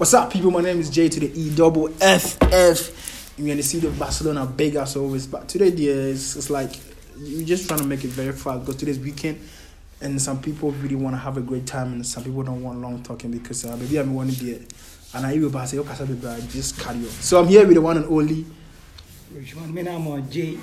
What's up, people? My name is Jay to the E double F F. You're gonna see the Barcelona big as always, but today, dear, it's, it's like we're just trying to make it very fast because today's weekend, and some people really want to have a great time, and some people don't want long talking because uh, maybe I'm one there, and I will say, okay, just carry on. So I'm here with the one and only. Which one? Me name is J.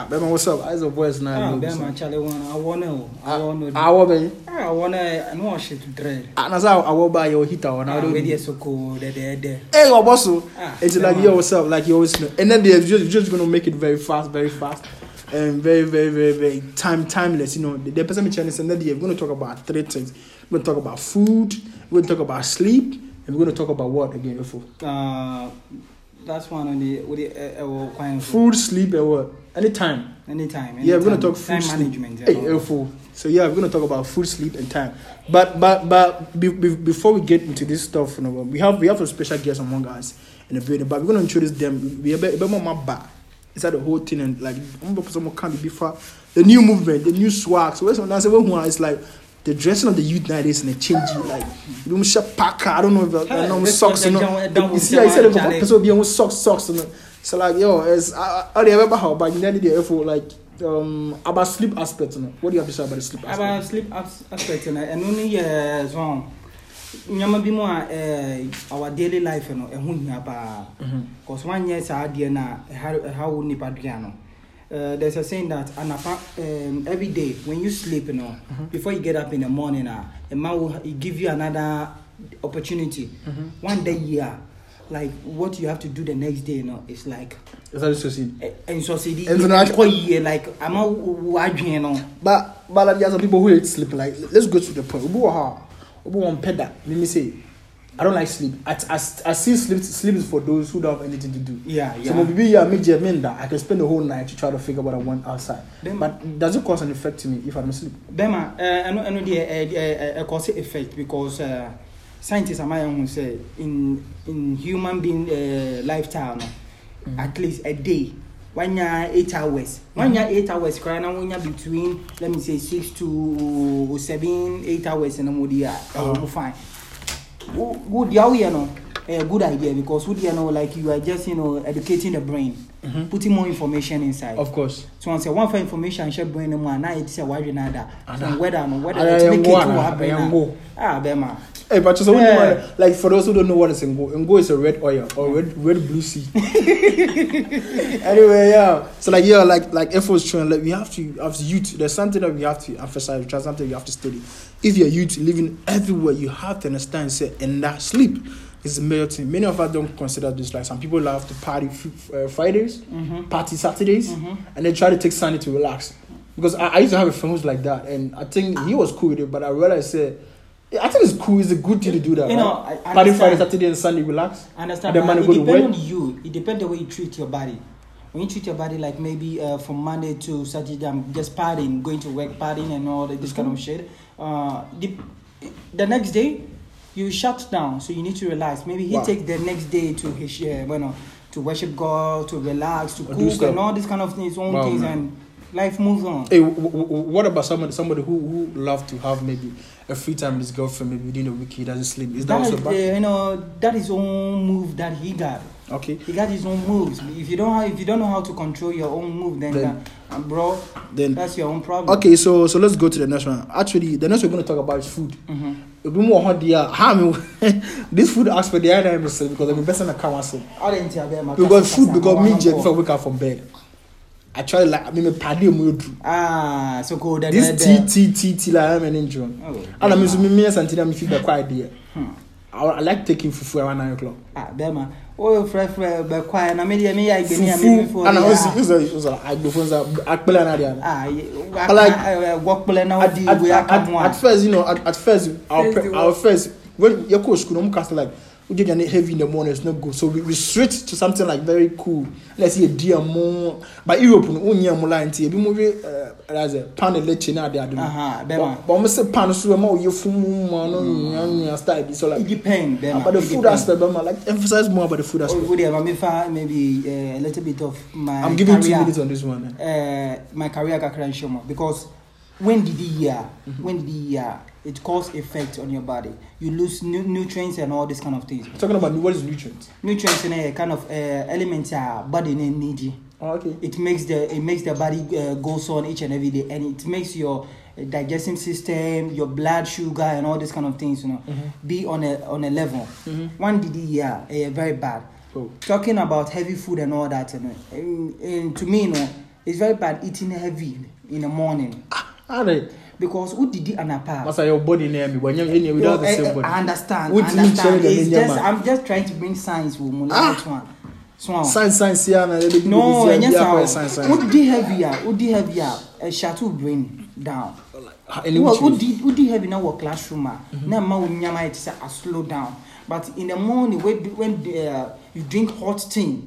Ah, Bema, what's up? Eyes of voice now. Ah, Bema, Charlie, one. I wanna. I wanna. I wanna. I wanna. I know shit to dread. Ah, na sa I will buy your heater or Ah, now. where the so cold, there, there, there. Hey, your boss. oh. Ah, it's like on. yo, what's up? Like you always know. And then they're just just gonna make it very fast, very fast, and very, very, very, very time timeless. You know, the, the person channel and then they're gonna talk about three things. We're gonna talk about food. We're gonna talk about sleep, and we're gonna talk about what again? Info. Uh, that's one on the with the uh, uh, kind of Food, sleep, and what? Anytime. Anytime. Yeah, we're gonna talk food, time sleep. management. Hey, uh, all. info. So yeah, we're gonna talk about food, sleep, and time. But but but be, be, before we get into this stuff, you know, we have we have a special guest among us in the building. But we're gonna introduce them. We have a my back. It's like the whole thing and like someone can be before the new movement, the new swag. So when I say when it's like the dressing of the youth nowadays and the changing like you know packer. I don't know if I know socks. You know, you see, I said person be on socks socks. You know? So like yo, it's I I remember how but you need the info like um about sleep aspect. You know? What do you have to say about the sleep aspect? About sleep as- aspect na ɛno ne yɛ zɔn nneɛma bi mu a ɛɛ our daily life no ɛho hia paa Mhm. cause wanyɛ saa adeɛ na ɛha ɛha wo nipa dua no Uh, there's a saying that anapa um, every day when you sleep you know before you get up in the morning uh, a man will give you another opportunity Mhm. one day yeah like what you have to do the next day you know it's like Is that eh, eh, so see? nsɔsidi Ɛnso na- kɔ yie like ama wadwene no But but like, there are some people who hate sleep. Like let's go to the point. Ubu ha, ubu one peda. Let me say, I don't like sleep. I, I, I see sleep sleep is for those who don't have anything to do. yeah yeah. So maybe yeah, me just mean that I can spend the whole night to try to figure what I want outside. Then- But does it cause an effect to me if uh, I don't sleep? bɛma ɛno ɛno deɛ ɛkɔ se effect because uh, scientists ama yɛn ho sɛ in in human being uh, lifestyle no at least a day. Wanya eight hours. Wanya eight hours koraa na wonya between let me say six to seven eight hours na mo di a ɛwɔ mo fine. Wo wo deɛ woyɛ no ɛyɛ good idea because wo deɛ no like you are just you know educating the brain putting more information inside. Of course. so wọn sɛ wọn fa information hyɛ brain no a sɛ wadwi na ada. Ada. so weather no wɔ brain Yɛn wo. a ah bɛma Hey, but just Yeah. like for those who don't know what is Ngo, Ngo is a red oil or red red blue sea. anyway, yeah. So like yeah, like like F was trying like we have to as youth, there's something that we have to emphasize, there's something you have to study. If you're youth living everywhere, you have to understand say and that sleep is a major thing. Many of us don't consider this like some people love to party f- uh, Fridays, Mhm. party Saturdays, Mhm. and then try to take Sunday to relax. Because I, I used to have a friend who's like that, and I think he was cool with it, but I realized say, I think it's cool. It's a good thing to do that. You know, I- I party. Friday, Saturday, and Sunday, relax. I understand And then it depends on you it depends the way you treat your body when you treat your body like maybe uh, from Monday to Saturday I'm just partying going to work partying and all that, this kind of shit uh, the, the next day you shut down so you need to relax maybe he Wow. takes the next day to his uh, bueno, to worship God to relax to cook and all this kind of things own Wow, things man. and life moves on Hey, w- w- w- what about somebody somebody who who love to have maybe a free time with his girlfriend maybe within a week he doesn't sleep? Is that, that also is, uh, bad? you know that is own move that he got Okay. He got his own moves. If you don't have, if you don't know how to control your own move, then, Then- uh, bro, Then that's your own problem. okay, so so let's go to the next one. Actually, the next we're going to talk about is food. Mm-hmm. A bit more hot there. How me this food aspect the other episode because I'm best in tell them. Because food because me just before wake up from bed. Actually, like, mi me pade yo mwen yo dru. Ah, so kou den den den. Dis ti, ti, ti, ti la yon men en dron. Ala, mi sou mi mi yon santina mi fik be kwa ideye. I like taking fufu around 9 o'clock. Ah, bema. Oh, fre, fre, be kwa yon. Na mi diye mi ya igeni ya mi before. Ana, uzo, uzo, uzo, agbofon sa, akpele na diyan. Ah, wakpele na wadi, we akam wan. At first, you know, at, at first, our, our first, when you go school, no mwen kasta like, we get heavy in the morning, it's not good. So we, we switch to something like very cool. Let's say a dear more. But Europe, only a more line, be movie, uh, as a pan of leche now, they are doing. Aha. But I'm say pan so more you full man, no, style. So It like, depends, Bema. but the It food depends. aspect, but like emphasize more about the food Oh, aspect. would you fa maybe uh, a little bit of my I'm giving two career. minutes on this one. eh. uh, my career kakra nhyɛ mu because when did he year when did he year it causes effect on your body. You lose nu- nutrients and all these kind of things. Talking about what is nutrients? Nutrients in a kind of uh, elements are body need. Oh, okay. It makes the it makes the body uh, goes on each and every day, and it makes your uh, digestive system, your blood sugar, and all these kind of things, you know, be on a on a level. One DD yeah, uh, very bad. Oh. Talking about heavy food and all that, you know, and, and to me, you know, it's very bad eating heavy in the morning All right. because who did it anapa? Masa your body near me. When you're in here, we don't have the same body. I understand. What I you understand. It's just? I'm just trying to bring science with me. Ah. One. So, Science, science, yeah, na. They no, and yes, science. Who did heavier? Who did heavier? A shadow brain down. Any Well, who did who did heavy now? What classroom? ah? Now, ma when nyama it say slow down. But in the morning, when when uh, you drink hot tea,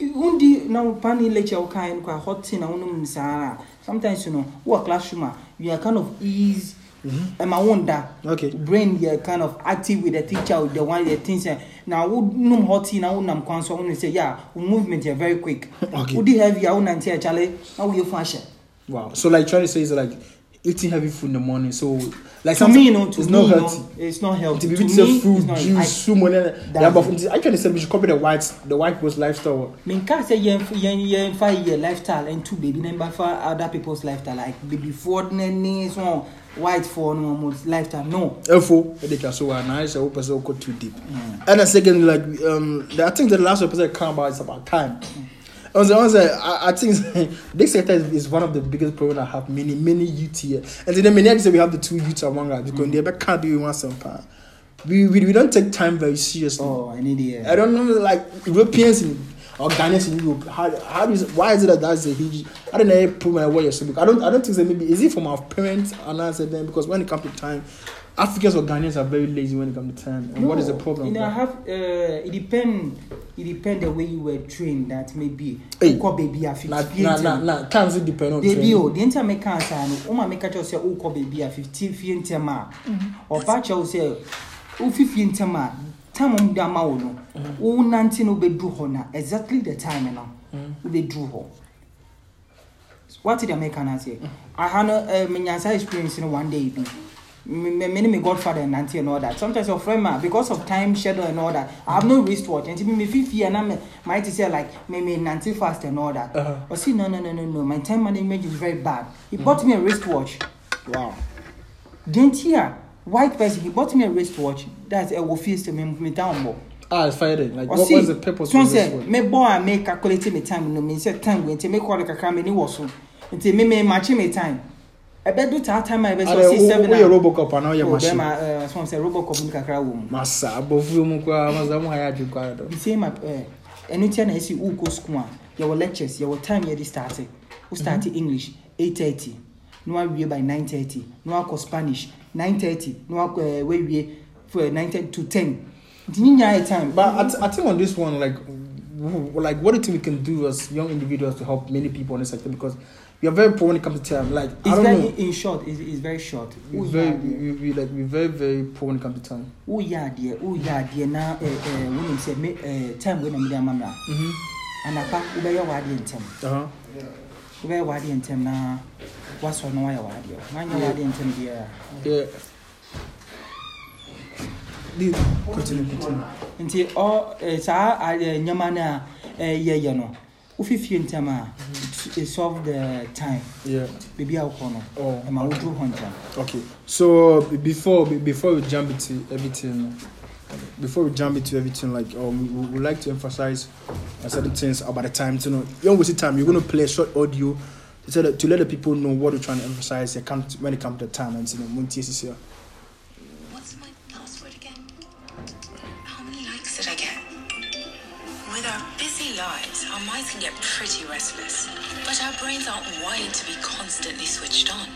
undi now pani lecture kind hot tea na unum sara. Sometimes you know, what classroom? You are kind of ease. And my wonder, Okay. brain yeah kind of active with the teacher with the one the things now who num hot now unam kwan so unu say yeah movement here very quick Okay. who di heavy ah unam tea chale now we fashion Wow. So like trying to say is like eating heavy food in the morning. So like to me no to it's me not no healthy. it's not healthy be to with me fruit, it's not juice, I, sumo, yeah, That's but. I actually said we should copy the white, the white people's lifestyle. me nka say yen yen yen fa your lifestyle and two baby number for other people's lifestyle like baby Ford ne so white for no almost lifestyle no Info, they can so and I open so go too deep. And then second, like um, the, I think the last episode I come about is about time. I I, was, uh, I, I think this sector is, is one of the biggest problems I have many many youth here. And then many say we have the two youths among us because they ever can't do one something. We, we we don't take time very seriously. oh I need it I don't know, like Europeans in, or Ghanaians in Europe. How, how is why is it that that's a huge? I don't know. Prove my way. So I don't. I don't think that maybe is it from our parents and I said then because when it comes to time, Africans or Ghanaians are very lazy when it comes to time. And what is the No, problem? You know, I have uh, it depend. It depend the way you were trained. That maybe. Hey. Ukọ baby a that? Nah, fifty. nah, nah. Times it depend on. Baby training. o, the entire make cancer no. Uma make sure say ukọ baby a fifty fie ntem a. Or patch o say u fifty ntem a. Time um da ma wo no. Wo nante no be do ho na exactly the time no. We be do ho. What did I make an say? I had a menyansa experience in one day. Be. Me, me, me, me godfather and auntie and all that. Sometimes your friend man, because of time schedule and all that, I have no wristwatch. And me, me fifty and I'm might say like me, me nanti fast and all that. Uh-huh. But see, no, no, no, no, no. My time management is very bad. He bought me a wristwatch. Wow. Didn't hear white person. He bought me a wristwatch. That's a office to me, me down more. Ah, it's fighting. Like Or what see, was the purpose so of this one? me boy I make calculate me time no me say time when me call the kakra me ni waso. Nti me me match me time ɛbɛdu taa time a ɛbɛsɛ ɔsi seven na woyɛ robocop ana ɔyɛ machine o bɛma ɛɛ sɔn sɛ robocop mu kakra wɔ mu. masa abɔfu mu koraa masa mu ha yɛ adi koraa dɔ. nse ma ɛɛ ɛnu tia na esi uko school a yɛwɔ lectures yɛwɔ time yɛ di start o start mhm. english eight thirty na wa wie by nine thirty na wa kɔ spanish nine thirty na wa ɛɛ eh, wa wie for eh, nine thirty to ten nti nyi nyaa yɛ time. but i th i think on this one like like what do you think we can do as young individuals to help many people on this sector because you're very poor when it comes to time. Like it's I don't very, know. In short, it's, it's very short. It's very, we, we like we very very poor when it comes to time. Oh yeah, dear. Oh yeah, dear. Now, uh, eh, uh, eh, when you say uh, time when I'm there, mama. And I pack ube uh-huh. ya wadi time. Uh huh. Ube ya in time, na what's on why wadi? Why you wadi time, dear? Yeah. Please continue. Continue. Nti ọ saa nneɛma no a ɛyɛ yɛ no. Wofifie ntɛm a it- it solve the time Yeah. baabi a wokɔ no ɛma woduru hɔ ntɛm Okay. So before before we jump into everything, before we jump into everything, like um, we would like to emphasize certain things about the time. To know, young wasting time. You're gonna play a short audio to, to let the people know what we're trying to emphasize. When it comes to time and you know, can get pretty restless, but our brains aren't wired to be constantly switched on.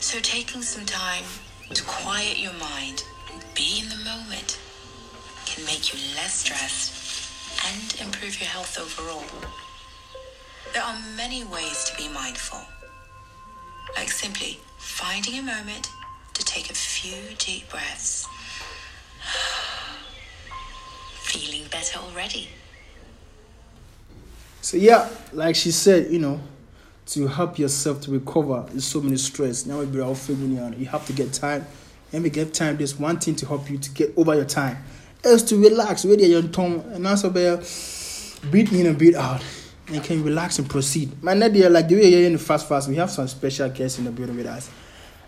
So taking some time to quiet your mind and be in the moment can make you less stressed and improve your health overall. There are many ways to be mindful, like simply finding a moment to take a few deep breaths. Feeling better already. So yeah, like she said, you know, to help yourself to recover there's so many stress. Now all figuring out you have to get time. And we get time. There's one thing to help you to get over your time else to relax. Really your tongue? And also be in and breathe out. And can relax and proceed. My idea, like the way you're in the fast fast we have some special guests in the building with us.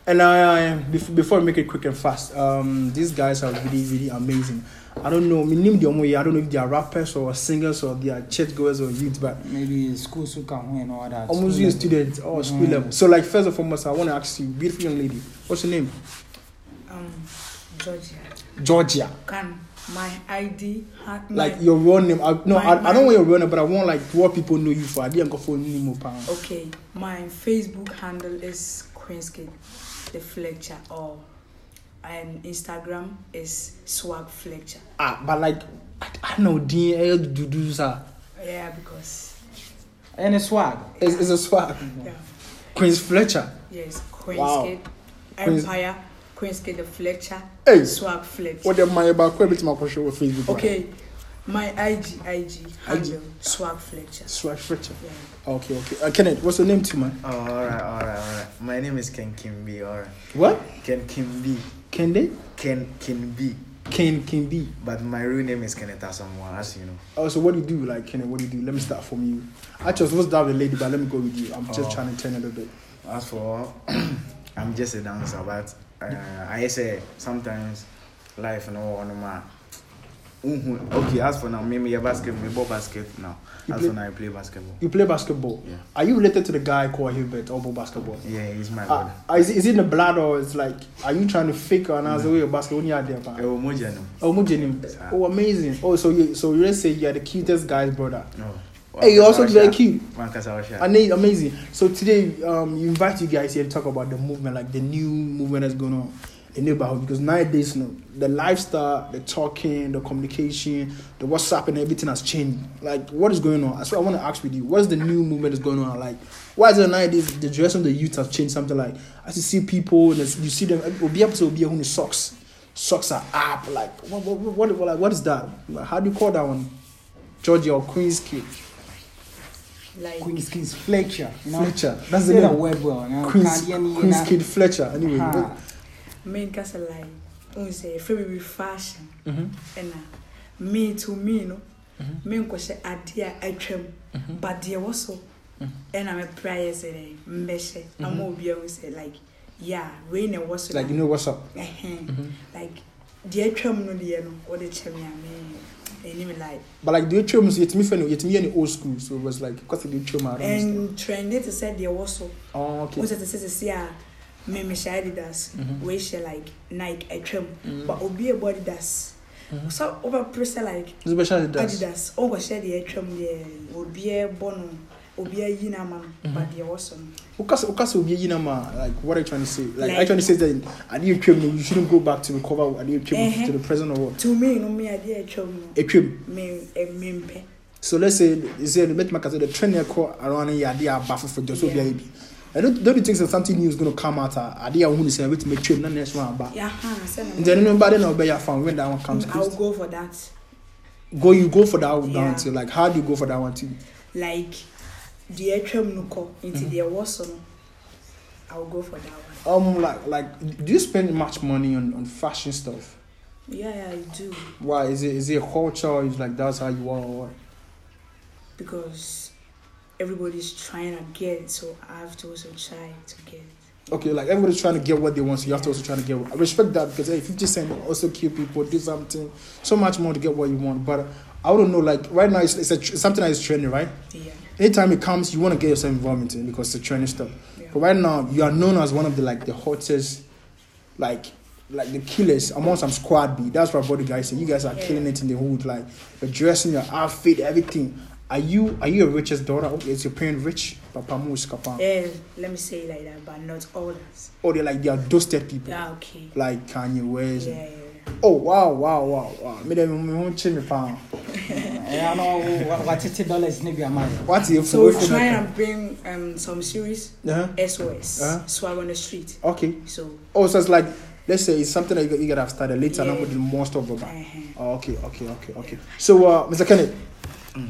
And uh, before, before we make it quick and fast um these guys are really really amazing I don't know. Me name them I don't know if they are rappers or singers or they are churchgoers or youth, but maybe school so come and all that. almost School you level. students or school Mm. level. So like first and foremost, I want to ask you, beautiful young lady, what's your name? Um, Georgia. Georgia. Can my ID ha- Like your real name. I, no, My- I, I don't want your real name, but I want like what people know you for. I didn't go for name pound. Okay, my Facebook handle is Queenskid the Fletcher or and Instagram is Swag Fletcher. Ah, but like I, I know DL do do sir. Yeah, because And it's swag. It's, it's a swag. yeah, Queen's Fletcher. yes, Wow. Queenskid Queens- Empire, Queenskid the Fletcher, Hey, Swag Fletcher. what am I about? Quite a bit my show with Facebook. Okay, my IG IG handle Swag Fletcher. Swag Fletcher. Yeah. Okay, okay. Uh, Kenneth, what's your name too, man? Oh, alright, alright, alright. My name is Ken Kimbi, alright. What? Ken Kimbi. Kende? Ken Kimbi. Ken Kimbi. But my real name is Kenneth Asamoah, as you know. Oh, so what do you do? Like, Kenneth, what do you do? Let me start from you. Actually, I was supposed to have a lady, but let me go with you. I'm just Oh. trying to turn a little bit. As for, I'm just a dancer, but uh, I say sometimes life no one ma. Okay, as for now, me me a basket, me ball basket now. You As play- for now, I play basketball. You play basketball. Yeah. Are you related to the guy called Hubert Obo Basketball? Yeah, he's my Uh, brother. uh, is, it, is it in the blood or it's like, are you trying to fake or another way of basketball? You are there, pa? oh. Oh. Oh, amazing. Oh, so you, so you let's say you are the cutest guy's brother. No. Hey, you're also very cute. Man, was shy. Amazing. So today, um, you invite you guys here to talk about the movement, like the new movement that's going on the neighborhood. Because nowadays, you know, the lifestyle, the talking, the communication, the WhatsApp, and everything has changed. Like, what is going on? That's what I want to ask with you. What is the new movement that's going on? Like, why is it nowadays the dress of the youth has changed? Something like as you see people, and you see them, will be able to be who socks. Socks are up. Like, what, what, what, what, like, what is that? How do you call that one? Georgia or Queen's kid? Like Queen's Kids Fletcher. You know? Fletcher. That's the Say the name. word well. you know, Queen's, Canadian, Queen's. Kid Fletcher. Anyway, Ha. Main case like un say free be fashion. Mm-hmm. and me to me no? Me nkɔhyɛ adeɛ a atwam but deɛ wɔ so. Ɛna me prayer sɛ dɛ mbɛhyɛ ama obi ahu sɛ like yeah wei na ɛwɔ so like you know what's up. like deɛ atwam no deɛ no wɔde kyɛ me a me But like the trim, so me friend, yet me the old school, so it was like because the don't understand. and trendy te sɛ deɛ wɔ so. Oh, okay. wɔn sɛ te sɛ sisi a me me hyɛ adidas. Mhm. Wei hyɛ like nike atwam. Mhm. But obi ebu adidas. Mhm. So wobɛpere sɛ like adidas. Wobɛhyɛ deɛ atwam deɛ obi ɛbɔ no obi ayi na ama but deɛ wɔ so no. Woka sɛ obi ayi na ama like what are you trying to say? Like, like are trying to say that adeɛ atwam no you shouldn't go back to recover adeɛ atwam to the present or what? To me no me adeɛ atwam no. Atwam. Me eh, mempɛ. So let's say say the mɛtumi aka sɛ the trend ɛkɔ around yɛ adeɛ aba foforɔ gya sɛ obi ayɛ bi don't don't you think that something new is gonna come out? uh, Idea who is saying to make trim, not next one yaha sɛ And then nobody know be your fan when that one comes. na I'll go for that Go you go for that one Yeah. down to like how do you go for that one too? like deɛ atwam no kɔ nti deɛ wɔ so no I'll go for that one Um, like, like, do you spend much money on, on fashion stuff? yeah yeah I do Why is it? Is it a culture? Or is like that's how you are? Or what? because everybody's trying to get it so I have to also try to get it Okay, like everybody's trying to get what they want, so you have to also try to get. What, I respect that because hey, Fifty Cent also kill people, do something, so much more to get what you want. But I don't know, like right now, it's, it's, a, it's something that is trending, right? yeah Anytime it comes, you want to get yourself involved in it because it's trending stuff. yeah But right now, you are known as one of the like the hottest, like like the killers among some squad B. That's what body guys say. You guys are Yeah. killing it in the hood, like the dressing, your outfit, everything. Are you are you a richest daughter? Okay, is your parent rich? Papa Mo is Kapan. yeah let me say it like that but not all that Or they're like they are dusted people. yeah okay Like Kanye West. yeah, yeah. Oh wow, wow, wow, wow. Me dem me won't change me pound. ɛyɛ no watete dollars ne bi ama yɛ What's your So we're trying to bring um, some series Uh-huh. SOS Uh-huh. Swag on the street. Okay. So Oh, so it's like let's say it's something that you, you gotta have started later. Yeah. Yeah. with more stuff about. uh-huh. Oh, okay, okay, okay, okay. So, uh, Mr. Kenneth,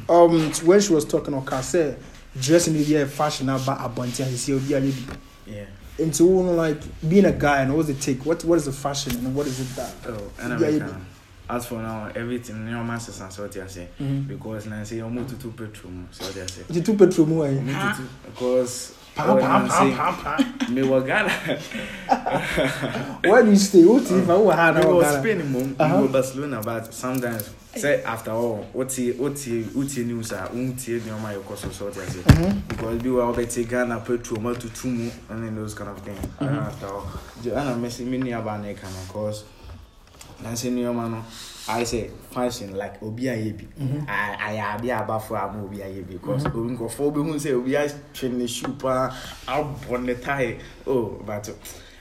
um, when she was talking on car, said dressing bi yɛ fashion aba abɔnten ahyehyɛ obi ayɛ bi Yeah. nti wo no like being a guy and what's the take what what is the fashion and what is it that Oh, and I'm As for now, everything new man says and so what you say. Mhm. Because now say you move to two petrol, so what you say. nti two petrol mu ayɛ Me to two because pam pam pam pam pam me wa Ghana. where do you stay wo ti fa wo wɔ ha na Me wɔ was Ghana Spain mum, Uh-huh. me was Barcelona, but sometimes Say after all, ote nou sa, un te di anman yo koso sot ya se. Mhm. Because bi wa obe te gana pe tro, ma tu tu mu, and then those kind of thing. Mm -hmm. After all, jo anan mesi mi ni aba ne kama, cause nan se ni yoma no, I say, function like obi a yebi. I mhm. a abi aba fo amu obi a yebi, cause mhm. obi nko fo obi hun se obi a chen ne shu pa, a bon ne tae. Oh, but...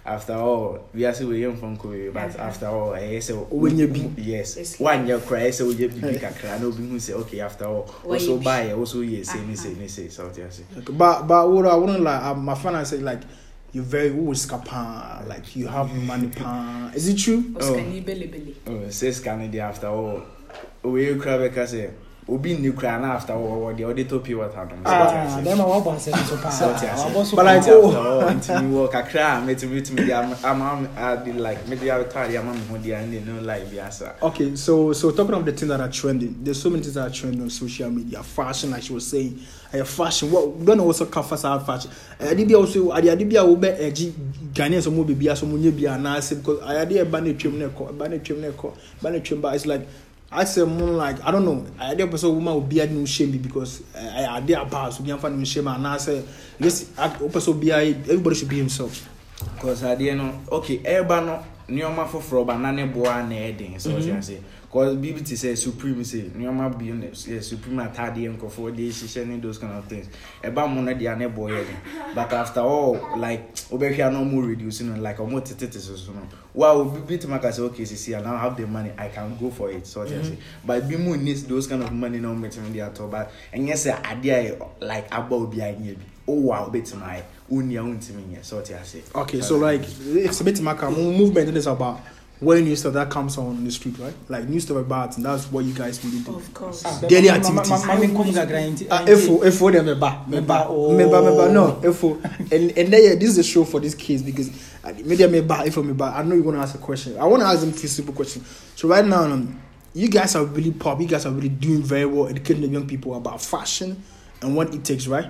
after all wiase wei yɛ mfa nkɔ wei but after all ɛyɛ sɛ wobɛnya bi yes. Woanyɛ koraa ɛyɛ sɛ woyɛ biribi kakra na wobɛhu sɛ okay after all woso baayɛ woso yɛ sei ne sei ne sei sɛ wote ase but but woro a wono like uh, my fan say like you very wo sika paa like you have money paa is it true? ɔsikani belebele. Ɔsɛ sika no deɛ after all. Wei kura bɛka sɛ obi ni cry na after all what the other to pure water no. Ah, dɛma wabɔ asɛm so So what you paa say. wabɔ so But paa. like, After oh. until you walk a cry, me to me to me, I'm I'm I did like me the other time, I'm on the end, no like be answer. okay so so talking of the things that are trending there's so many things that are trending on social media fashion like she was saying uh, fashion what don't know what's a fast out fashion uh, did also ade ade bia wo be eji Ghanaians so mo be bia so mo nye bia na say because I ade e ba na twem na ko ba na twem na ko ba na twem ba it's like I say, mu like i don't know adeɛ pɛ sɛ woma obiara de no hyɛ because uh, adeɛ aba so obiara fa ne mu hyɛ me anaasɛ just wopɛ sɛ obiara everybody should be himself because adeɛ no okay ɛreba no nneɛma foforɔ ba na ne boa na ɛden sɛ ɔsi ase. Mm -hmm cause te sɛ supreme sɛ nneɛma bi ne yɛ supreme ataadeɛ nkɔfoɔ de hyehyɛ ne those kind of things. Ɛba mu no deɛ ne yɛ den but after all like wobɛhwɛ a na ɔmo reduce no like ɔmo tetete so so no wa bi tuma ka sɛ okay sisi a now I have the money I can go for it so ɔte ase but bi mu need those kind of money na ɔmo bɛtumi de atɔ but ɛnyɛ sɛ adeɛ a like aba obi a nyɛ bi owó a wobɛtumi ayɛ wonni a wontumi nyɛ so ɔte ase Okay, so like it's a bit maka movement is about wearing new stuff that comes on the street, right? Like new stuff about, and that's what you guys really do. Of course. Ah, Daily ma, activities. Ma, ma, ma, Efo, efo de meba. Meba, oh. Meba, meba, no, efo. and and then, yeah, this is a show for this case because ah, media meba, efo meba. I know you're want to ask a question. I want to ask them a simple question. So right now, um, you guys are really pop. You guys are really doing very well educating the young people about fashion and what it takes, right?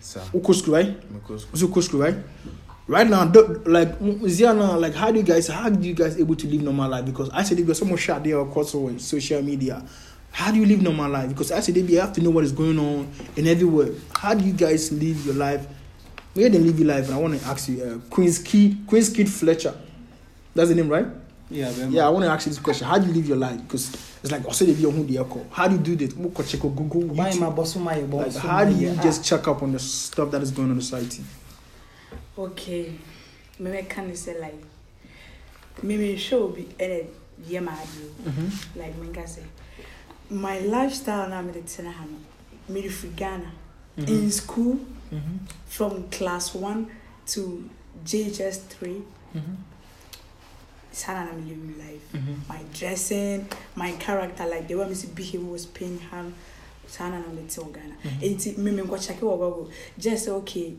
So. Uko school, right? Uko school, right? Right now, like Ziana, like how do you guys, how do you guys able to live normal life? Because I said there's so much shot there across social media. How do you live normal life? Because I said you have to know what is going on in everywhere. How do you guys live your life? Where they live your life? And I want to ask you, uh, Queen's Kid, Queen's Kid Fletcher. That's the name, right? Yeah, bɛma. Yeah, I want to ask you this question. How do you live your life? Because it's like, also, if you're who they called. How do you do this? Mo check on Google. YouTube. ma bɔ so, mayɛ bɔ Like, how do you just check up on the stuff that is going on in society? Okay. Maybe can say like maybe show be eh yeah my Mm-hmm. like me can say my lifestyle now me the tena ha no me Ghana. Mm-hmm. in school from class 1 to JHS 3 sana na me live my life my dressing my character like the way me see behave was paying hand sana na me tell Ghana. Enti me me nkɔ check wɔ Google just okay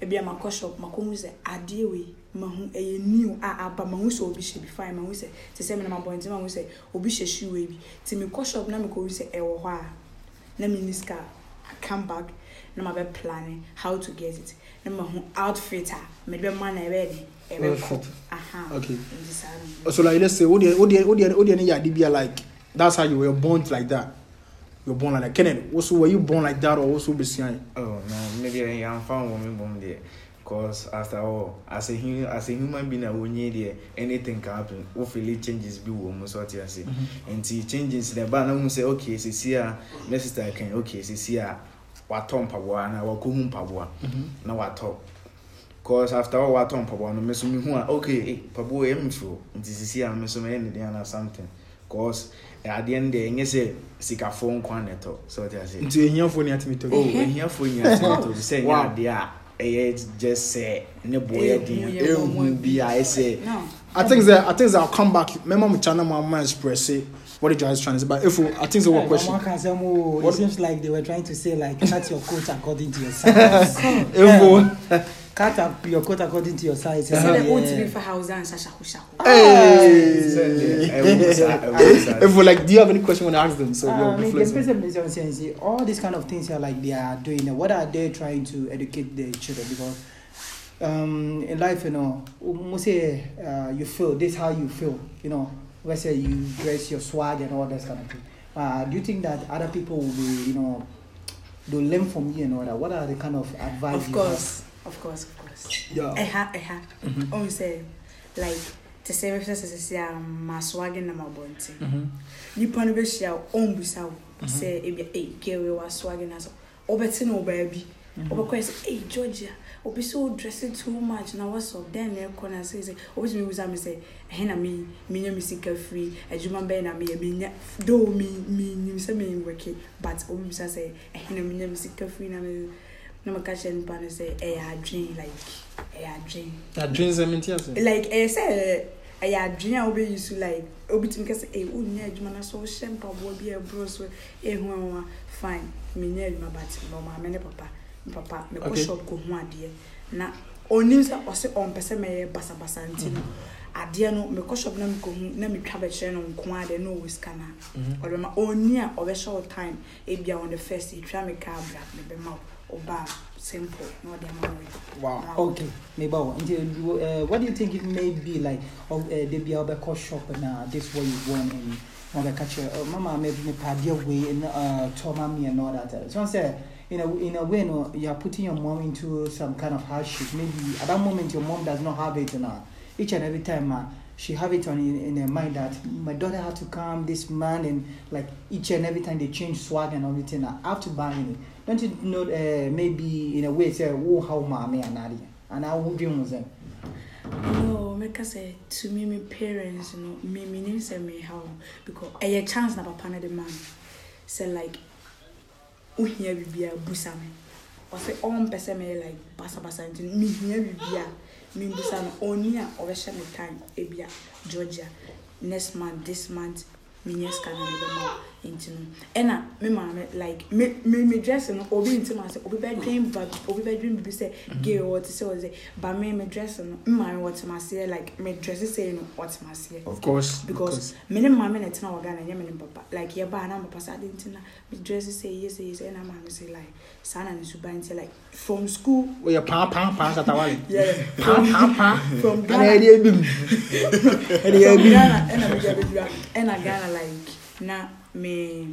ebi ama kɔ shop ma kɔn sɛ adeɛ wei ma ho ɛyɛ new a aba ma ho sɛ obi hyɛ bi fine ma ho sɛ te sɛ mena ma bɔnten ma ho sɛ obi hyɛ shoe wei bi. Te me kɔ shop na me kɔ sɛ ɛwɔ hɔ a na me ni sika I come back na ma bɛ plan how to get it. Na ma ho outfit a me bɛ ma na ɛbɛ de ɛbɛ kɔ aha. Okay. So like let's say wo deɛ wo deɛ wo deɛ ne yɛ ade bi a like? That's how you were born like that. You were born like that. Kenneth, also were you born like that or also behind? Oh no, maybe I'm found woman bomb there. Cause after all, as a human, as a human being, I will need there anything can happen. Hopefully, changes be woman so what you say. Mm-hmm. And see changes the but now say okay, see see ah, my sister can okay, see see ah, what tom pabwa na wa kuhum pabwa mm-hmm. na what. Cause after all, what tom pabwa no me so me hu a okay, eh, pabwa em eh, fro. And see see me so me eh, any or something. Cause adeɛ no deɛ ɛnyɛ sɛ sikafoɔ nkwa na ɛtɔ sɛ ɔte ase nti ɛhiafoɔ ne atumi tɔ ɛhiafoɔ ne atumi tɔ sɛ ɛnyɛ adeɛ a ɛyɛ gye sɛ ne boyɛ den bi a ɛsɛ I think that I think that I'll come back. Remember, my channel, my mind express it. What did you guys trying to say? But if I think it's a what question. Say, oh, it seems like they were trying to say like cut your coat according to yourself. size. cut up your coat according to your size. sɛ Yeah. dɛ wotumi fa house and hyahyahohyaho hey, ɛwɔ saa ɛwɔ saa like, do you have any question when I ask them? So I we'll be mean, the person is saying, see, all these kind of things here, like they are doing. What are they trying to educate the children? Because um, in life, you know, most uh, you feel this how you feel. You know, let's say you dress your swag and all that kind of thing. Uh, do you think that other people will be, you know, they'll learn from you and all that? What are the kind of advice? of you course of course of course. Yeah. ɛha ɛha ɔhu sɛ like te sɛ bɛhwɛ sɛ sɛsɛ a masoage nam abɔnten nipa no bɛhyia wo ɔmbusa wo sɛ ebia ei gɛwe wasoage no sɛ wobɛte no wo baabi wobɛkɔɛ sɛ ei georgia obi sɛ wodresse too much. Na wasɔ dɛn na ɛkɔ no sɛ sɛ wobɛtumi busa me sɛ ɛhe na me- menya me sika firi adwuma bɛyɛ na meyɛ menya do menim sɛ mewɔke but wobɛbusa sɛ ɛhe na menya me sika firi na me na meka kyerɛ nipa no sɛ ɛyɛ adwen like ɛyɛ adwen That dreams them into us. like ɛyɛ sɛ ɛyɛ adwene a wobɛyi so like obitumi ka sɛ ɛ wonyɛ adwuma no so wohyɛ mpaboa bi a ɛborɔ so ɛhu awa fine. Menyɛ adwuma but mɔmaame ne papa me papa mekɔ Okay. shop kɔhu adeɛ na ɔnim sɛ ɔse ɔmpɛ sɛ mɛyɛ basabasa nti no adeɛ no mekɔ shop na mekɔhu na metwa bɛkyerɛ no nko adeɛ na. Ɔwɔ sika no a ɔde bɛma ɔni a ɔbɛhyɛ wo time ebia on the first yɛtwa me kaa bra mebɛma wo ɔba simple na ɔde ama wo Wow. Okay, maybe. Uh, what do you think it may be like? Of uh, they be able to shop and uh, this what you want and to catch your uh, mama maybe me party away and uh, trauma me and all that. So I say in a in a way, no, you are putting your mom into some kind of hardship. Maybe at that moment your mom does not have it now. Each and every time, uh, she have it on in, in her mind that my daughter had to come, this man, and like each and every time they change swag and everything, I have to buy it. Don't you know? Uh, maybe in a way, say, oh, how Nadia, and I would dream with them. no mɛka sɛ to me me parents no me menim sɛ meha wo because ɛyɛ chance na papa no de ma me sɛ like wohia biribia busa me? Ɔsɛ ɔmpɛ sɛ mɛyɛ like basabasa nti no mehia biribia membusa no ɔni a ɔbɛhyɛ me. Time ebia georgia. Next month this month menyɛ sika no mebɛma wo nti no ɛna me maame like me me me dress no obi nti ma sɛ obi bɛdwen ba obi bɛdwen bibi sɛ gay wɔte sɛ ɔsɛ ba me me dress no me maame wɔte ma aseɛ like me dress sɛ no wɔte ma aseɛ Of course. because me ne maame na ɛtena wɔ ghana nyɛ me ne papa like yɛbaa na papa sɛ ade nti na me dress sɛ yie sɛ yie sɛ ɛna maame sɛ like saa na ne suban nti like from school Oh, yeah, pa pa pa shatawali. yeah Pa pa pa. from ghana I did bim. And I from bim. ghana ɛna mede abɛdura ɛna ghana like na me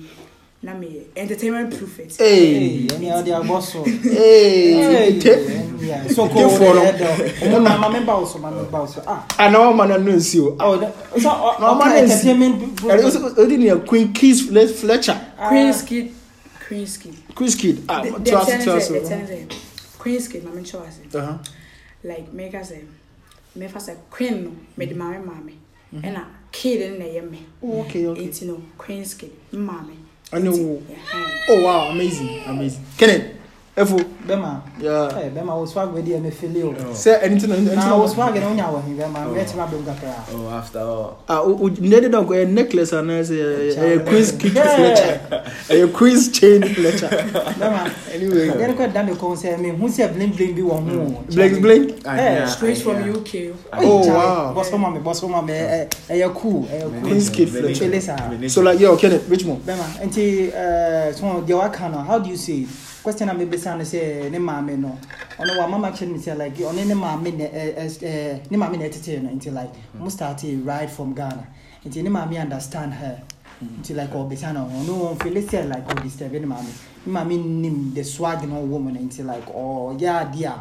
na me entertainment prophet. ee ẹni a ọdí agbọ sọ ee te soko wọlé ẹdọ ọmọ náà mami bá wosọ mami bá wosọ ah. àná wọn ma náà nùsí o. ọmọ náà entertainment prophet. o di ni ya queen kiss fletcher. queen skid queen skid. queen skid ah tí wàá tí wàá sọ. queen skid mami n ṣe wa se. like mega se mefa se queen no mede maame maame ɛna kid na ɛyɛ me Oh, okay, okay. nti no queen's kid me maame I know. Oh wow, amazing, amazing. Kenneth, ɛfo bɛma ɛɛ eh, bɛma wo swag wɛdi ɛmɛ fili o oh. sɛ ɛni tina ɛni tina na wo swag yɛn o nya wɔhin bɛma oh. n bɛ ma bɛn kakra. ɔ oh, after all. Ah, o o ne de ko ɛ necklace ana ɛsɛ ɛyɛ queen's kick fletcher. Ɛyɛ quiz chain fletcher. bɛma anyway. ɛdi kɔ da mi kɔn sɛ mi hun sɛ bling bling bi wɔ hun o. bling bling. Ah, ɛɛ straight from uk. oh wow. Bɔsɔn ma mi bɔsɔn ma mi ɛɛ ɛyɛ cool ɛyɛ cool. Quiz kick fletcher. so like yɛ o kɛ question a mebisa no sɛ ne maame no ɔno wa mama kyerɛ ne sɛ like ɔne ne maame ne eh, eh, ɛɛ eh, ne maame na ɛtete no until like "Must start a ride from ghana Until ne maame understand her mm-hmm. until like ɔbisa no ɔno wɔn fele say like ɔdisturb ne maame ne maame nim the swag no ɔwɔ mu no like "Oh, yeah, dear."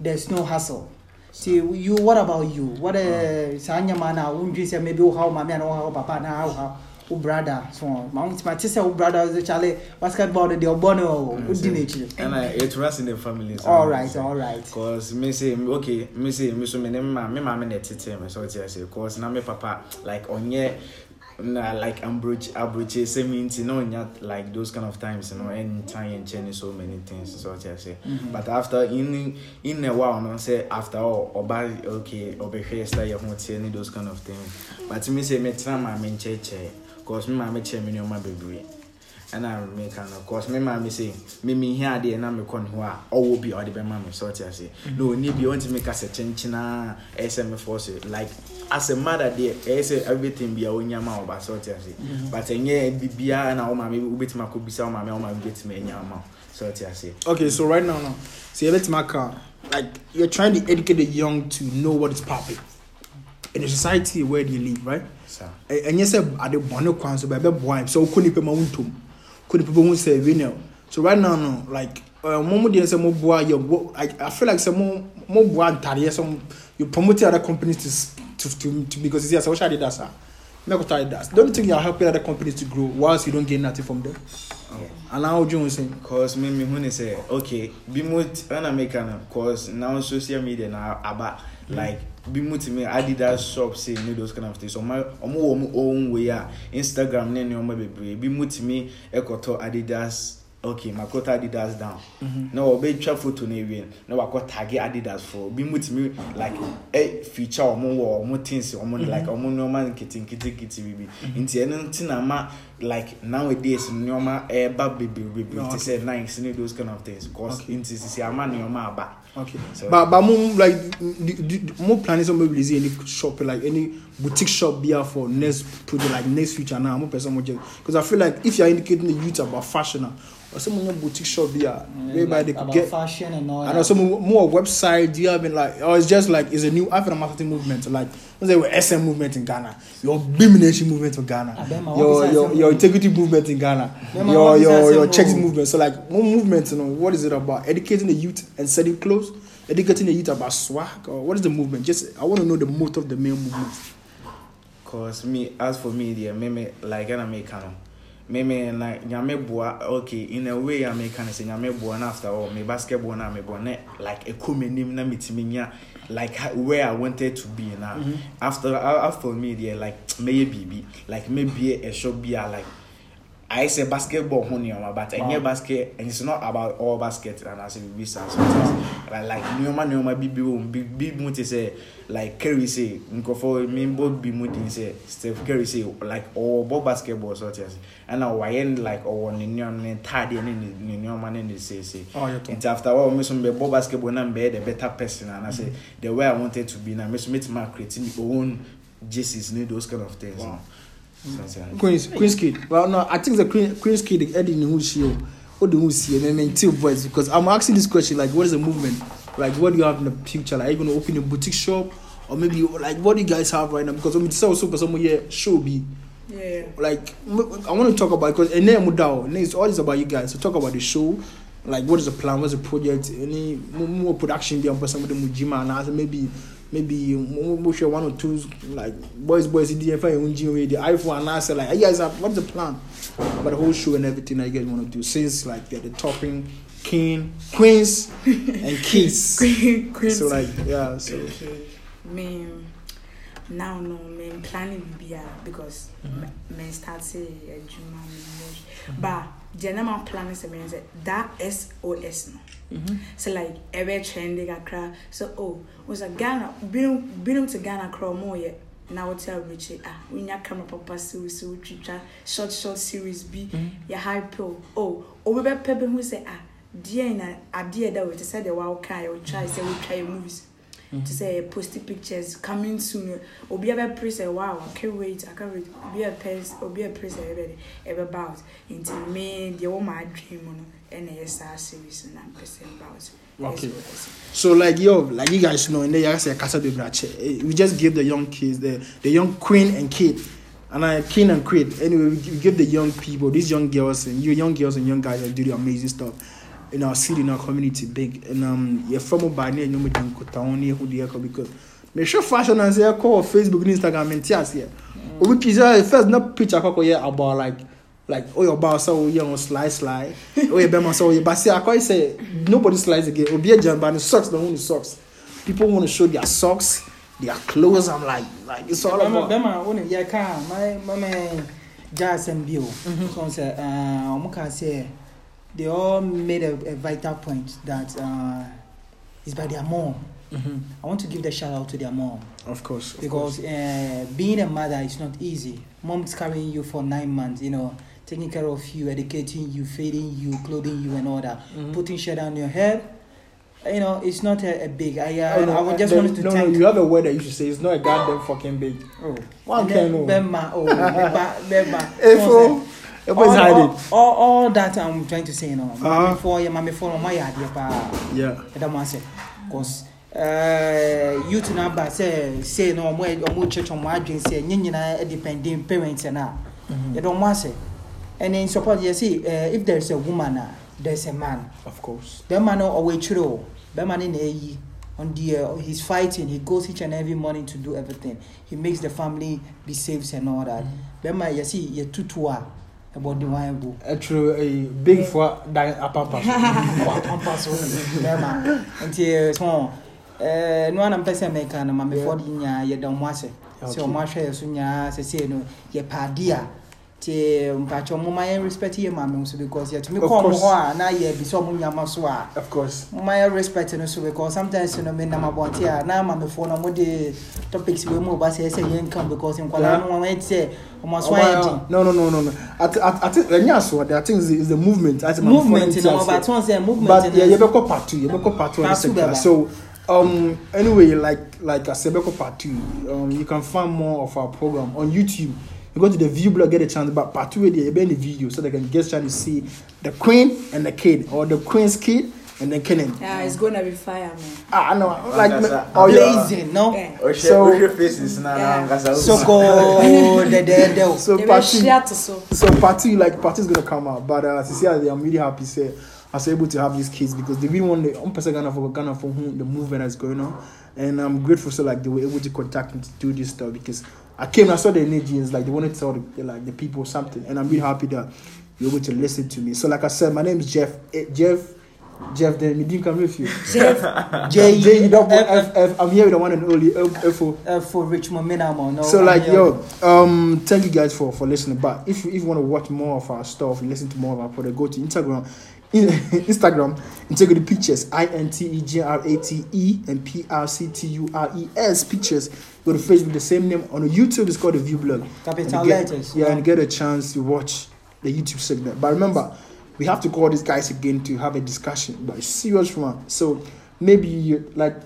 There's no hassle. See you. What about you? What? Uh, Sanya mana. Unji say maybe how mami and how papa na how how wo brother so ma wo ma te sɛ wo brother is chale basketball ɔbɔ no wo di n'ekyir and I it runs in the family so all right all right. Cause me say okay, me say me so me ne ma me ma me na tete me so tell say cause na me papa like onye Nah, like abroach abroach say me nti no nya like those kind of times you know and time and change so many things so what I say but after in in a while no say after all oba okay obehwe start your ho tie any those kind of things. But me say me try my me cheche cause me ma me che me no ma bebre ɛna meka no cause me maa me say me me hia adeɛ na mekɔ ne ho a ɔwɔ bi a ɔde bɛma me so ɔte ase. Na ɔni bi ɔntumi ka sɛ kyenkyena ɛyɛ sɛ mefɔ so like as a mother deɛ ɛyɛ sɛ everything bi a ɔnya ma ɔba so ɔte ase. But ɛnyɛ biribiara na wo maame wobɛtumi akɔbisa wo maame a wo maame bɛtumi anya ama wo so ɔte ase. Okay, so right now, now, see, let's make a, like you're trying to educate the young to know what is popping. In the society where they live, right? Ɛnyɛ sɛ ade bɔne kwan so bɛbɛ boa sɛ wokɔ nipa ma wontom. Kɔ nipa bɛhu sɛ know so right now no like mo mo deɛ sɛ moboa yɛ wo- I, I feel like sɛ mo moboa ntadeɛ sɛ mo- you promote other companies to to to, to because you see sɛ wohyɛ make we try that. Don't you think you're helping other companies to grow whilst you don't gain nothing from them? Oh. And how do you think? Because me, me, when say, okay, be mut, when I make an, because now social media now aba, mm. like bi mu tumi adidas shop say ne those kind of things ọmọ ọmọ wọn own way a instagram ne nneọma bebree bi mu tumi ẹkọtọ adidas. Okay makɔtɔ adidas down. Na ɔbɛtwa photo no awie na wakɔ tagi adidas for bi mu tumi like ɛ feature ɔmo wɔ ɔmo things ɔmo like ɔmo nneɛma nketenketenkete bibi nti ɛno nti na ma like nowadays nneɛma ɛɛba bebree No, te sɛ nice ne those kind of things. Cause Okay. nti sisi ama nneɛma aba. Okay. So- but but mo like mo planning some release any shop like any boutique shop be out for next project like next future now. Mo person mo just because I feel like if you are indicating the youth about fashion or some more boutique shop be out whereby they could get fashion and all and that. also more, more website. Do you have been like or it's just like it's a new African marketing movement like let's say we're SM movement in Ghana, your Bhim Nation movement in Ghana, your your your integrity movement in Ghana, your what your your checks movement. So like more movement, you know, what is it about? Educating the youth and selling clothes, educating the youth about swag, or what is the movement? Just I want to know the motive of the main movement. cause me as for me deɛ meme like ɛna meka no Meme, like, nye me bwa, ok, in a way a me kane se, nye me bwa nan after all, me basketball nan me bwa ne, like, ekome nim nan mitimi nye, like, where I wanted to be nan. Mm-hmm. After, after me, diye, like, meye bibi, like, me biye e shop biya, like, I say basketball honey on my but I basket and it's not about all basket and I say we some but like new man new my big won big mo say like Curry say nkofo me bo big mo din say Steph Curry say like all ball basketball sort as and I why like all ni new man tired ni ni new man ni say say. Oh, and after all me some ball basketball na be the better person and I say mm-hmm. the way I wanted to be and I miss me to create my own jerseys need those kind of things. Wow. So, ɔte ase. Queen's Queen's Kid. Well, no, I think the Queen Queen's Kid Eddie who she what do you see? And then two voice because I'm asking this question like what is the movement? Like what do you have in the future? Like are you gonna open a boutique shop? Or maybe like what do you guys have right now? Because when it's also for some yeah show be. Yeah. like I want to talk about because and then Mudao and it's all is about you guys. So talk about the show. Like what is the plan? What's the project? Any more, more production be on some of the Mujima and as maybe maybe mo- share one or two like boys boys DFI and the iPhone and answer like guys have what's the plan? About the whole show and everything guys want to do since like you're the topping king queens and kids Queen, queen. so like yeah so. Me now no me planning be because me me start say adwuma me but deɛ ne ma plan sɛ mɛn sɛ da sos no. Mm-hmm. Sɛ like ɛbɛ trendy kakra sɛ o oh, sɛ ghana binom binom te ghana kora ɔmo yɛ na wote Ah, a wonya camera papa siw siw twitwa short short series bi mm-hmm. yɛ high o. Oh, o obi bɛpɛ bi ho sɛ a ah, deɛ na adeɛ da wɔ te sɛ deɛ wɔawo kaa yɛ wɔtwa sɛ wɔtwa yɛ movies. To mm-hmm. say posting pictures coming soon obi a bɛ praise sɛ eh, wow I can't wait I can't wait obi a praise obi a praise sɛ ɛbɛ de ɛbɛ bout nti me deɛ wɔ ma adwene mu no ɛna ɛyɛ saa series na mpɛ sɛ bout Okay. So like yo, like you guys know, and you guys say Casa Bebrache. Eh, we just give the young kids, the the young queen and kid, and I king and queen. Anyway, we give- we give the young people, these young girls and you young girls and young guys that do the amazing stuff in our city, in our community, big. And um, you're from by near you with Kotawoni, who the echo because. Me sure fashion and say call Facebook, and Instagram, and tears here. We picture first not picture kako here about like like oh your boss so you on slide slide oh your bema so you but see I quite say nobody slides again obi a jam but the socks want the socks people want to show their socks their clothes. I'm like, like it's all about. bɛma wo ne yɛka a ma ma gya asɛm bi o so sɛ ɔmo ka sɛ they all made a, a vital point that uh, is by their mom Mhm. i want to give the shout out to their mom Of course, of because course. uh, being a mother is not easy mom's carrying you for nine months you know taking care of you educating you feeding you clothing you and all that Mhm. putting shit on your head you know it's not a, a big i, uh, Oh, no, I would just wanted to no, thank no, you have a word that you should say. It's not a goddamn fucking big. Oh, One can. Bema, oh. Oh, everybody's all, hiding. all, all, all that I'm trying to say, you know, Uh-huh. before you, mommy, for my idea, pa, Yeah. Want to say, because uh, you to number say, say, no, more, or church on my dream, say, you know, depending parents and now, you don't want say. And in support, you see, uh, if there's a woman, uh, there's a man. Of course. That man away true. That man in AE on the uh, he's fighting. He goes each and every morning to do everything. He makes the family be safe and all that. That man, you see, you tutua ɛbɔ de wan egu. ɛtwerɛ ɛyi big fo dan apampa so apampa so bɛrima nti sɔn ɛɛ nua na mpɛsɛ mɛka no maame fo de nyaa yɛ da ɔmo ahyɛ sɛ ɔmo ahwɛ yɛ so nyaa sɛ sɛ yɛ no yɛ paadi a ti mpakyɛ ɔmo ma yɛ respect yɛ maame nso because yɛ kɔ ɔmo hɔ a na yɛ ebi sɛ ɔmo nyama so a. Ɔmo ayɛ respect no so because sometimes no mi nam abɔnte a na maamefoɔ no ɔmo de topics wɔ mu ɔba sɛ ɛsɛ yɛn nkan because nkwadaa no wɔn ti sɛ ɔmo aso ayɛ di. no no no no no. Ati ati ɛnyɛ aso ɔde ati is the movement ati maamefoɔ ti aso movement na ɔba tɔn sɛ movement na yɛ bɛ kɔ part two yɛ bɛ kɔ part two ɛsɛ kira so um anyway like like asebeko part two um you can find more of our program on youtube. You go to the view blog, get a chance. But part two, there, you be in the video so they can get chance to see the queen and the kid, or the queen's kid and the Kenan. Yeah, it's gonna be fire, man. Ah, I know. Like, Like I me- oh yeah. blazing no Yeah. Ohwɛ So- ohwɛ faces na Yeah. so go the the the So They part two. so. So party like party is gonna come out, but uh, sincerely, I'm really happy. Say I was able to have these kids because they really want the person Ghana for Ghana for whom the movement is going on, and I'm grateful. So like they were able to contact me to do this stuff because I came, I saw the energy, and like they wanted to tell the, like the people something, and I'm really happy that you're able to listen to me. So like I said, my name is Jeff. Eh, Jeff. Jeff, then me didn't come with you. J J J double F F F. I'm here with the one and only F F O. uh, for Richmond Minamo no So I'm like here. yo, um, thank you guys for for listening. But if you if you want to watch more of our stuff, and listen to more of our product, go to Instagram, in, Instagram, Integrity Pictures, I N T E G R A T E and P R C T U R E S Pictures. Go to Facebook, the same name. On the YouTube, it's called the View Blog. Capital get- letters, Yeah, yeah. and get a chance to watch the YouTube segment. But remember, we have to call these guys again to have a discussion. But it's serious one. So maybe you like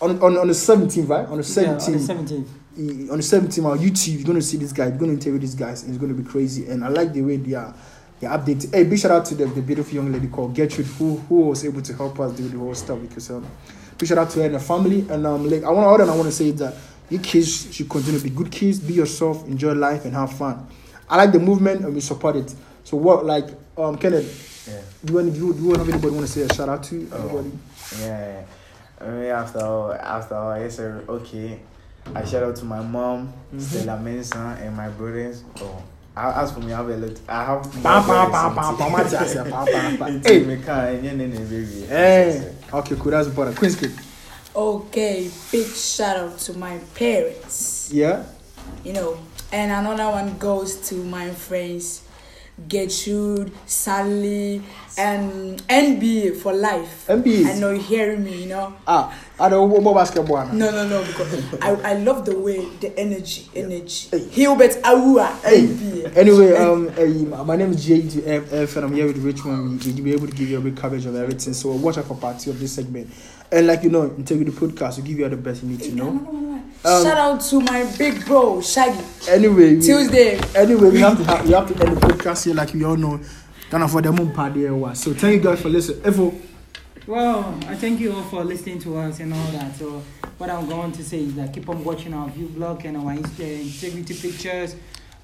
on on on the 17th, right? On the 17th yeah, on the 17th eh, on the 17th on YouTube, you're gonna see this guy, you're gonna interview these guys, and it's gonna be crazy. And I like the way they are they're updated. Hey, big shout out to the, the beautiful young lady called Gertrude who who was able to help us do the whole stuff because um big shout out to her and her family. And um like I wanna all that I wanna say that you kids should continue to be good kids, be yourself, enjoy life and have fun. I like the movement and we support it. So what like um Kenneth, Yeah. do you want do you, do you have anybody want to say a shout out to? Oh. Anybody? Yeah. I mean, after all, after all, I said, okay. I shout out to my mom, Stella Mensah, and my brothers. Oh, I- as for me, I have a lot. I have. more Pa, pa, brothers pa, in pa, tea. pa, ma, tia, tia, pa, pa, pa. In Hey. me can't, yeah, yeah, yeah, baby. Hey, okay, cool. That's important. Queen's Kid. Okay, big shout out to my parents. Yeah. You know, and another one goes to my friends Gertrude, Sally, and NBA for life. NBA. I know you're hearing me, you know. Ah, I don't know basketball. No, no, no, because I, I love the way the energy, energy. Hey. Hilbert Awua, Hey. NBA. Anyway, um, eh, my name is JTFF and I'm here with Richmond. We'll be able to give you a big coverage of everything. So watch out for part two of this segment. And like you know, Integrity Podcast will give you all the best you need to know. Um, Shout out to my big bro, Shaggy. Anyway, we, Tuesday. anyway, we have to have, we have to end the podcast here, like we all know. Kind of for the moon party. So thank you guys for listening. Evo, Well, I thank you all for listening to us and all that. So, what I'm going to say is that keep on watching our view blog and our Insta- integrity pictures,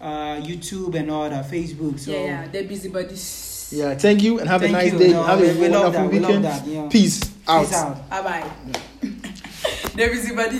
uh, YouTube and all that, Facebook. So, yeah, yeah, they're busy buddies. yeah, thank you and have Thank a nice you. day. No, have we- a we love wonderful that. We love weekend. that, yeah. Peace out. peace out. Bye bye. they're busy buddies.